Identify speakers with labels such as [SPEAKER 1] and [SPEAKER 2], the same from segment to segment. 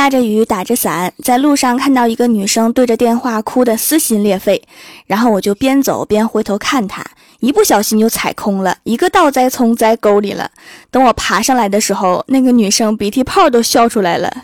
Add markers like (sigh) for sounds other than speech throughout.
[SPEAKER 1] 下着雨，打着伞，在路上看到一个女生对着电话哭得撕心裂肺，然后我就边走边回头看她，一不小心就踩空了，一个倒栽葱栽沟里了。等我爬上来的时候，那个女生鼻涕泡都笑出来了。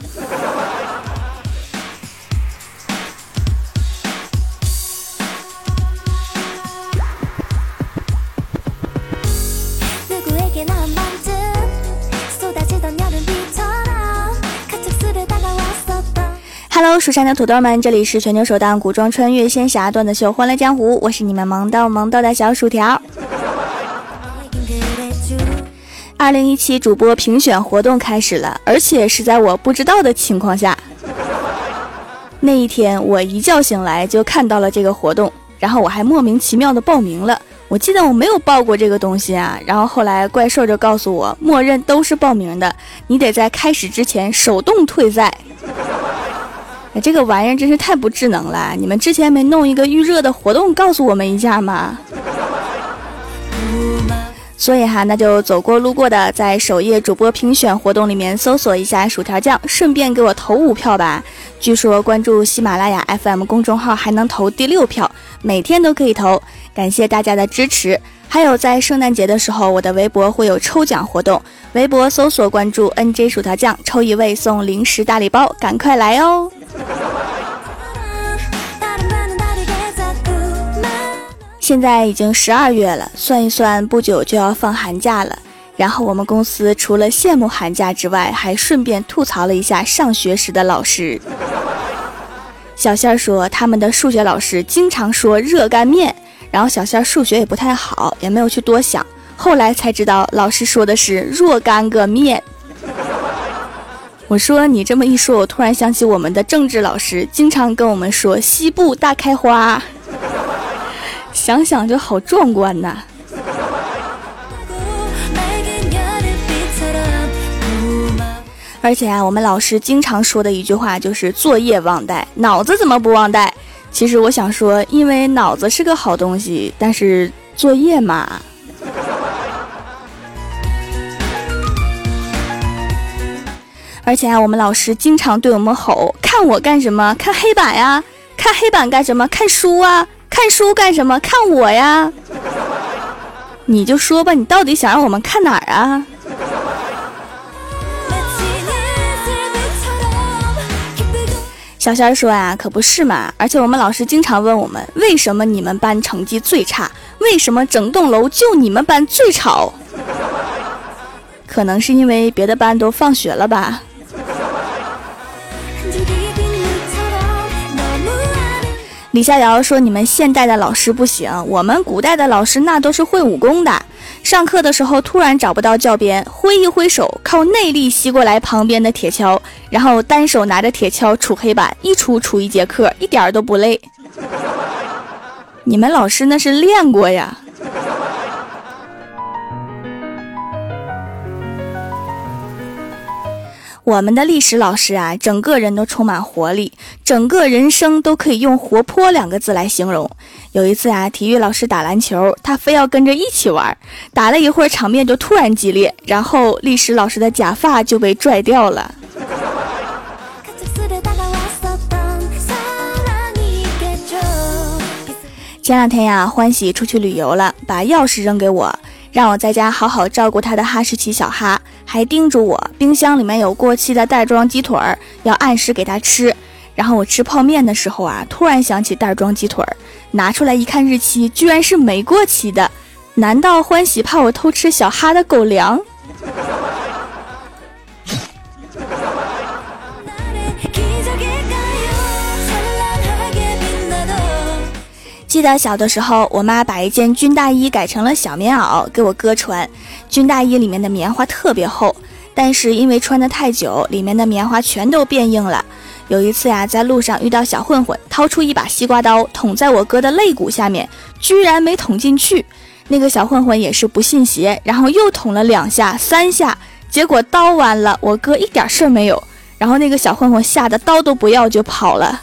[SPEAKER 1] Hello，蜀山的土豆们，这里是全球首档古装穿越仙侠段子秀《欢乐江湖》，我是你们萌到萌到的小薯条。二零一七主播评选活动开始了，而且是在我不知道的情况下。那一天我一觉醒来就看到了这个活动，然后我还莫名其妙的报名了。我记得我没有报过这个东西啊，然后后来怪兽就告诉我，默认都是报名的，你得在开始之前手动退赛。这个玩意儿真是太不智能了！你们之前没弄一个预热的活动告诉我们一下吗？所以哈，那就走过路过的，在首页主播评选活动里面搜索一下薯条酱，顺便给我投五票吧。据说关注喜马拉雅 FM 公众号还能投第六票，每天都可以投。感谢大家的支持。还有在圣诞节的时候，我的微博会有抽奖活动，微博搜索关注 NJ 薯条酱，抽一位送零食大礼包，赶快来哦！现在已经十二月了，算一算，不久就要放寒假了。然后我们公司除了羡慕寒假之外，还顺便吐槽了一下上学时的老师。小仙儿说，他们的数学老师经常说热干面，然后小仙儿数学也不太好，也没有去多想。后来才知道，老师说的是若干个面。我说你这么一说，我突然想起我们的政治老师经常跟我们说西部大开花。想想就好壮观呐！而且啊，我们老师经常说的一句话就是“作业忘带，脑子怎么不忘带？”其实我想说，因为脑子是个好东西，但是作业嘛……而且啊，我们老师经常对我们吼：“看我干什么？看黑板呀！看黑板干什么？看书啊！”看书干什么？看我呀！你就说吧，你到底想让我们看哪儿啊？小仙儿说呀，可不是嘛！而且我们老师经常问我们，为什么你们班成绩最差？为什么整栋楼就你们班最吵？可能是因为别的班都放学了吧。李逍遥说：“你们现代的老师不行，我们古代的老师那都是会武功的。上课的时候突然找不到教鞭，挥一挥手，靠内力吸过来旁边的铁锹，然后单手拿着铁锹杵黑板，一杵杵一节课，一点都不累。(laughs) 你们老师那是练过呀。”我们的历史老师啊，整个人都充满活力，整个人生都可以用“活泼”两个字来形容。有一次啊，体育老师打篮球，他非要跟着一起玩，打了一会儿，场面就突然激烈，然后历史老师的假发就被拽掉了。前两天呀，欢喜出去旅游了，把钥匙扔给我。让我在家好好照顾他的哈士奇小哈，还叮嘱我冰箱里面有过期的袋装鸡腿儿，要按时给他吃。然后我吃泡面的时候啊，突然想起袋装鸡腿儿，拿出来一看，日期居然是没过期的。难道欢喜怕我偷吃小哈的狗粮？记得小的时候，我妈把一件军大衣改成了小棉袄给我哥穿。军大衣里面的棉花特别厚，但是因为穿的太久，里面的棉花全都变硬了。有一次呀，在路上遇到小混混，掏出一把西瓜刀捅在我哥的肋骨下面，居然没捅进去。那个小混混也是不信邪，然后又捅了两下、三下，结果刀弯了，我哥一点事儿没有。然后那个小混混吓得刀都不要就跑了。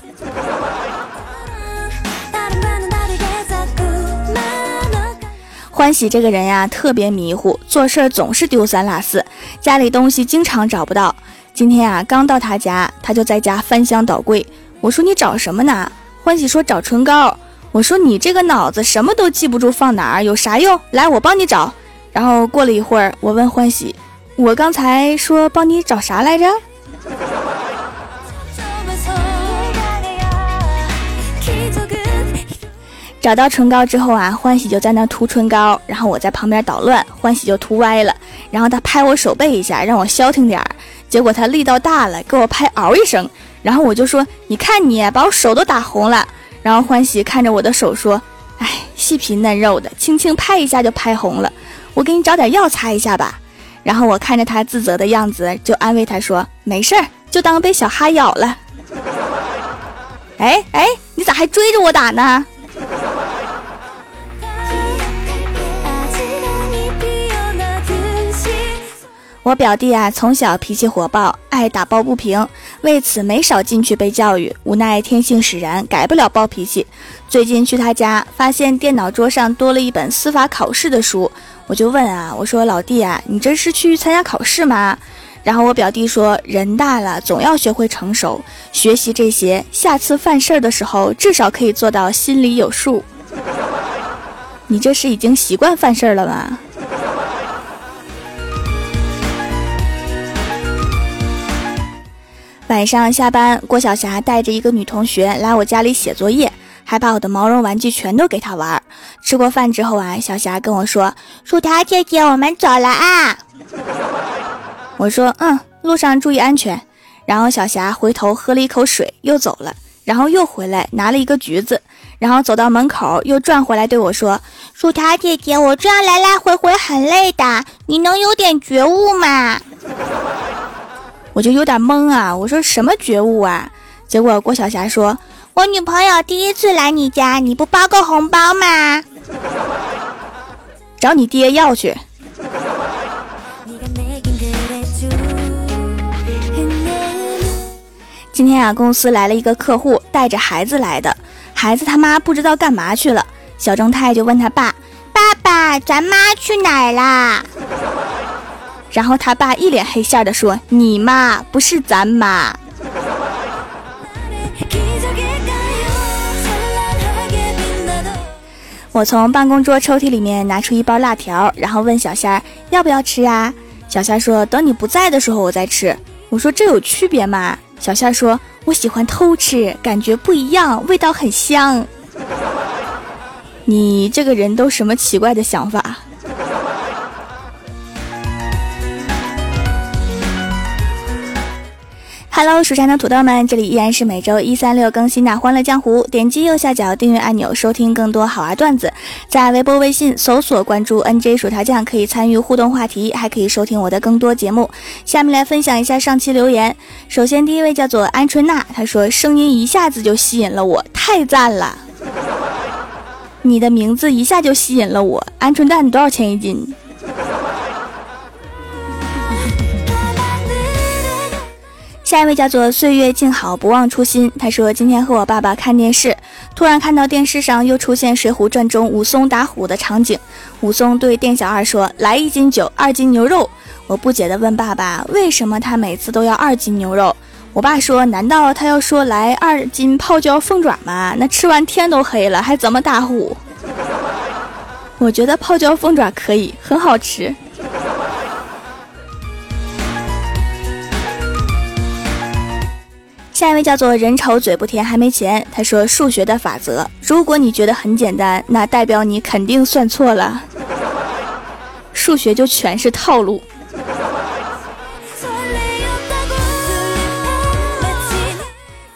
[SPEAKER 1] 欢喜这个人呀，特别迷糊，做事总是丢三落四，家里东西经常找不到。今天啊，刚到他家，他就在家翻箱倒柜。我说你找什么呢？欢喜说找唇膏。我说你这个脑子什么都记不住放哪儿，有啥用？来，我帮你找。然后过了一会儿，我问欢喜，我刚才说帮你找啥来着？找到唇膏之后啊，欢喜就在那涂唇膏，然后我在旁边捣乱，欢喜就涂歪了，然后他拍我手背一下，让我消停点儿，结果他力道大了，给我拍嗷一声，然后我就说，你看你把我手都打红了，然后欢喜看着我的手说，哎，细皮嫩肉的，轻轻拍一下就拍红了，我给你找点药擦一下吧，然后我看着他自责的样子，就安慰他说，没事儿，就当被小哈咬了。哎哎，你咋还追着我打呢？我表弟啊，从小脾气火爆，爱打抱不平，为此没少进去被教育。无奈天性使然，改不了暴脾气。最近去他家，发现电脑桌上多了一本司法考试的书，我就问啊，我说老弟啊，你这是去参加考试吗？然后我表弟说，人大了总要学会成熟，学习这些，下次犯事儿的时候至少可以做到心里有数。(laughs) 你这是已经习惯犯事儿了吗？晚上下班，郭晓霞带着一个女同学来我家里写作业，还把我的毛绒玩具全都给她玩。吃过饭之后啊，小霞跟我说：“薯条姐姐，我们走了啊。”我说：“嗯，路上注意安全。”然后小霞回头喝了一口水，又走了，然后又回来拿了一个橘子，然后走到门口又转回来对我说：“薯条姐姐，我这样来来回回很累的，你能有点觉悟吗？”我就有点懵啊，我说什么觉悟啊？结果郭晓霞说：“我女朋友第一次来你家，你不包个红包吗？”找你爹要去。今天啊，公司来了一个客户，带着孩子来的，孩子他妈不知道干嘛去了。小正太就问他爸：“爸爸，咱妈去哪儿啦？”然后他爸一脸黑线的说：“你妈不是咱妈。”我从办公桌抽屉里面拿出一包辣条，然后问小仙儿要不要吃啊？小仙说：“等你不在的时候我再吃。”我说：“这有区别吗？”小仙说：“我喜欢偷吃，感觉不一样，味道很香。”你这个人都什么奇怪的想法？Hello，蜀山的土豆们，这里依然是每周一、三、六更新的《欢乐江湖》。点击右下角订阅按钮，收听更多好玩段子。在微博、微信搜索关注 “nj 薯条酱”，可以参与互动话题，还可以收听我的更多节目。下面来分享一下上期留言。首先，第一位叫做安春娜，她说：“声音一下子就吸引了我，太赞了！你的名字一下就吸引了我。鹌鹑蛋多少钱一斤？”下一位叫做岁月静好，不忘初心。他说今天和我爸爸看电视，突然看到电视上又出现《水浒传》中武松打虎的场景。武松对店小二说：“来一斤酒，二斤牛肉。”我不解地问爸爸：“为什么他每次都要二斤牛肉？”我爸说：“难道他要说来二斤泡椒凤爪吗？那吃完天都黑了，还怎么打虎？”我觉得泡椒凤爪可以，很好吃。下一位叫做人丑嘴不甜还没钱。他说数学的法则，如果你觉得很简单，那代表你肯定算错了。数学就全是套路。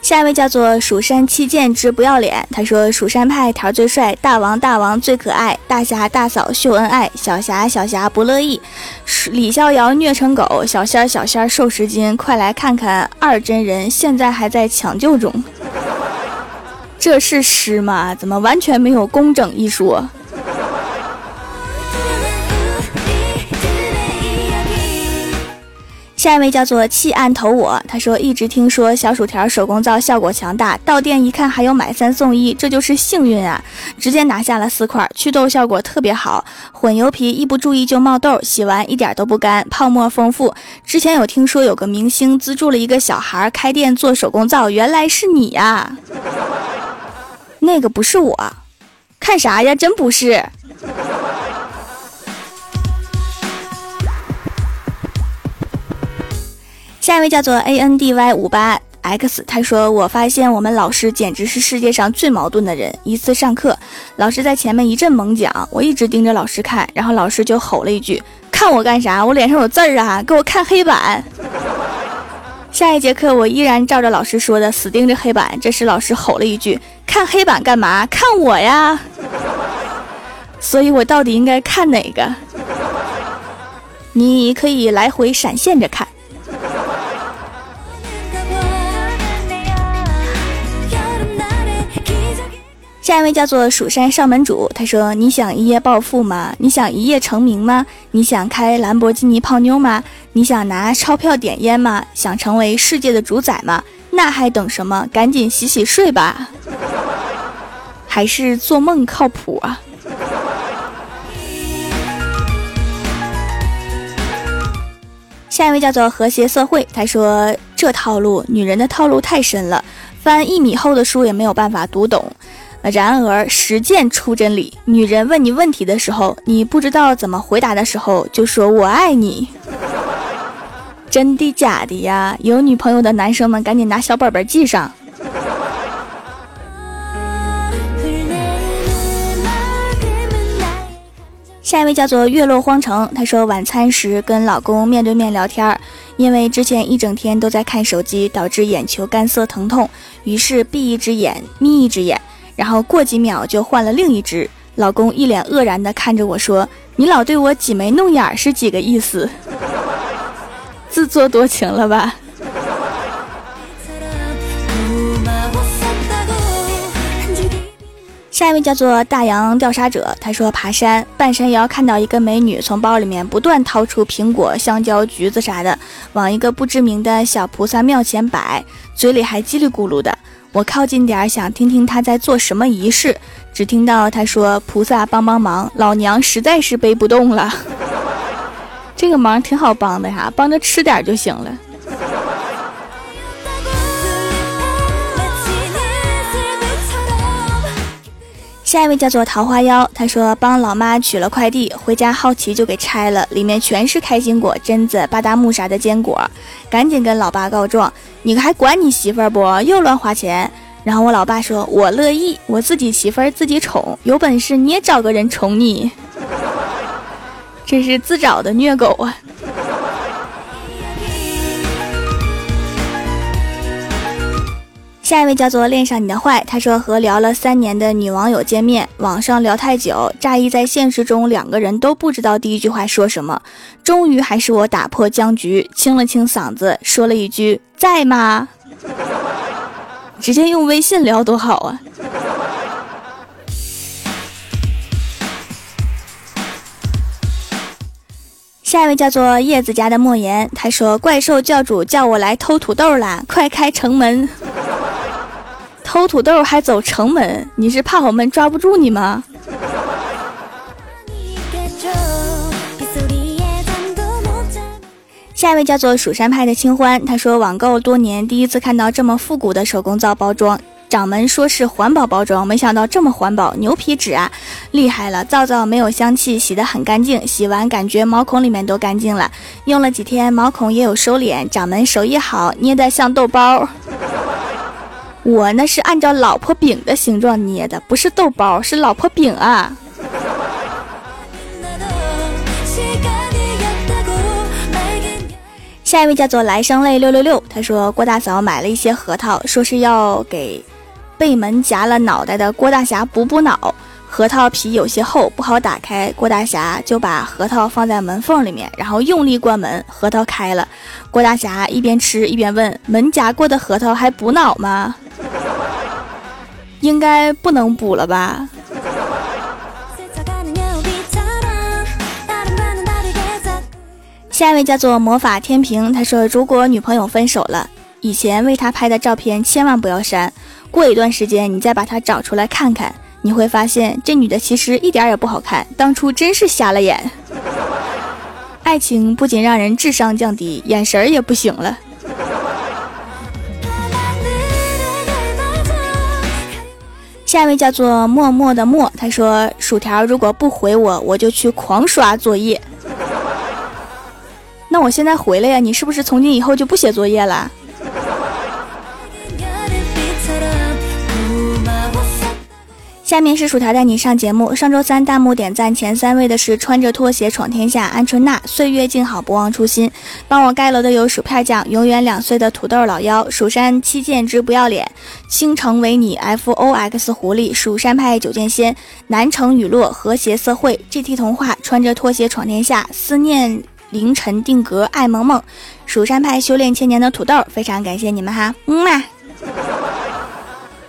[SPEAKER 1] 下一位叫做蜀山七剑之不要脸，他说蜀山派条最帅，大王大王最可爱，大侠大嫂秀恩爱，小侠小侠不乐意，李逍遥虐成狗，小仙儿小仙儿瘦十斤，快来看看二真人，现在还在抢救中。这是诗吗？怎么完全没有工整一说？下一位叫做弃暗投我，他说一直听说小薯条手工皂效果强大，到店一看还有买三送一，这就是幸运啊！直接拿下了四块，祛痘效果特别好，混油皮一不注意就冒痘，洗完一点都不干，泡沫丰富。之前有听说有个明星资助了一个小孩开店做手工皂，原来是你呀！那个不是我，看啥呀？真不是。下一位叫做 A N D Y 五八 X，他说：“我发现我们老师简直是世界上最矛盾的人。一次上课，老师在前面一阵猛讲，我一直盯着老师看，然后老师就吼了一句：‘看我干啥？我脸上有字儿啊！给我看黑板。’下一节课，我依然照着老师说的死盯着黑板。这时老师吼了一句：‘看黑板干嘛？看我呀！’所以，我到底应该看哪个？你可以来回闪现着看。”下一位叫做蜀山上门主，他说：“你想一夜暴富吗？你想一夜成名吗？你想开兰博基尼泡妞吗？你想拿钞票点烟吗？想成为世界的主宰吗？那还等什么？赶紧洗洗睡吧！(laughs) 还是做梦靠谱啊？”下一位叫做和谐社会，他说：“这套路，女人的套路太深了，翻一米厚的书也没有办法读懂。”然而，实践出真理。女人问你问题的时候，你不知道怎么回答的时候，就说我爱你。(laughs) 真的假的呀？有女朋友的男生们，赶紧拿小本本记上。下一位叫做月落荒城，他说晚餐时跟老公面对面聊天，因为之前一整天都在看手机，导致眼球干涩疼痛，于是闭一只眼，眯一只眼。然后过几秒就换了另一只，老公一脸愕然地看着我说：“你老对我挤眉弄眼是几个意思？(laughs) 自作多情了吧？”下一位叫做大洋调查者，他说爬山半山腰看到一个美女从包里面不断掏出苹果、香蕉、橘子啥的，往一个不知名的小菩萨庙前摆，嘴里还叽里咕噜的。我靠近点儿，想听听他在做什么仪式。只听到他说：“菩萨帮帮忙，老娘实在是背不动了。”这个忙挺好帮的呀，帮着吃点就行了。下一位叫做桃花妖，他说帮老妈取了快递，回家好奇就给拆了，里面全是开心果、榛子、巴达木啥的坚果，赶紧跟老爸告状，你还管你媳妇儿不？又乱花钱。然后我老爸说，我乐意，我自己媳妇儿自己宠，有本事你也找个人宠你，(laughs) 这是自找的虐狗啊。下一位叫做恋上你的坏，他说和聊了三年的女网友见面，网上聊太久，乍一在现实中两个人都不知道第一句话说什么，终于还是我打破僵局，清了清嗓子，说了一句在吗？直接用微信聊多好啊！下一位叫做叶子家的莫言，他说怪兽教主叫我来偷土豆啦，快开城门！偷土豆还走城门，你是怕我们抓不住你吗？下一位叫做蜀山派的清欢，他说网购多年第一次看到这么复古的手工皂包装，掌门说是环保包装，没想到这么环保，牛皮纸啊，厉害了！皂皂没有香气，洗得很干净，洗完感觉毛孔里面都干净了，用了几天毛孔也有收敛，掌门手艺好，捏得像豆包。我那是按照老婆饼的形状捏的，不是豆包，是老婆饼啊。下一位叫做来生泪六六六，他说郭大嫂买了一些核桃，说是要给被门夹了脑袋的郭大侠补补脑。核桃皮有些厚，不好打开。郭大侠就把核桃放在门缝里面，然后用力关门，核桃开了。郭大侠一边吃一边问：“门夹过的核桃还补脑吗？” (laughs) 应该不能补了吧？下一位叫做魔法天平，他说：“如果女朋友分手了，以前为她拍的照片千万不要删，过一段时间你再把它找出来看看，你会发现这女的其实一点也不好看，当初真是瞎了眼。(laughs) 爱情不仅让人智商降低，眼神儿也不行了。”下一位叫做默默的默，他说：“薯条如果不回我，我就去狂刷作业。(laughs) ”那我现在回来呀，你是不是从今以后就不写作业了？下面是薯条带你上节目。上周三弹幕点赞前三位的是穿着拖鞋闯天下、鹌鹑娜、岁月静好不忘初心。帮我盖楼的有薯片酱、永远两岁的土豆老妖、蜀山七剑之不要脸、倾城为你、F O X 狐狸、蜀山派九剑仙、南城雨落、和谐社会、GT 童话、穿着拖鞋闯天下、思念凌晨定格、爱萌萌、蜀山派修炼千年的土豆，非常感谢你们哈，嗯嘛。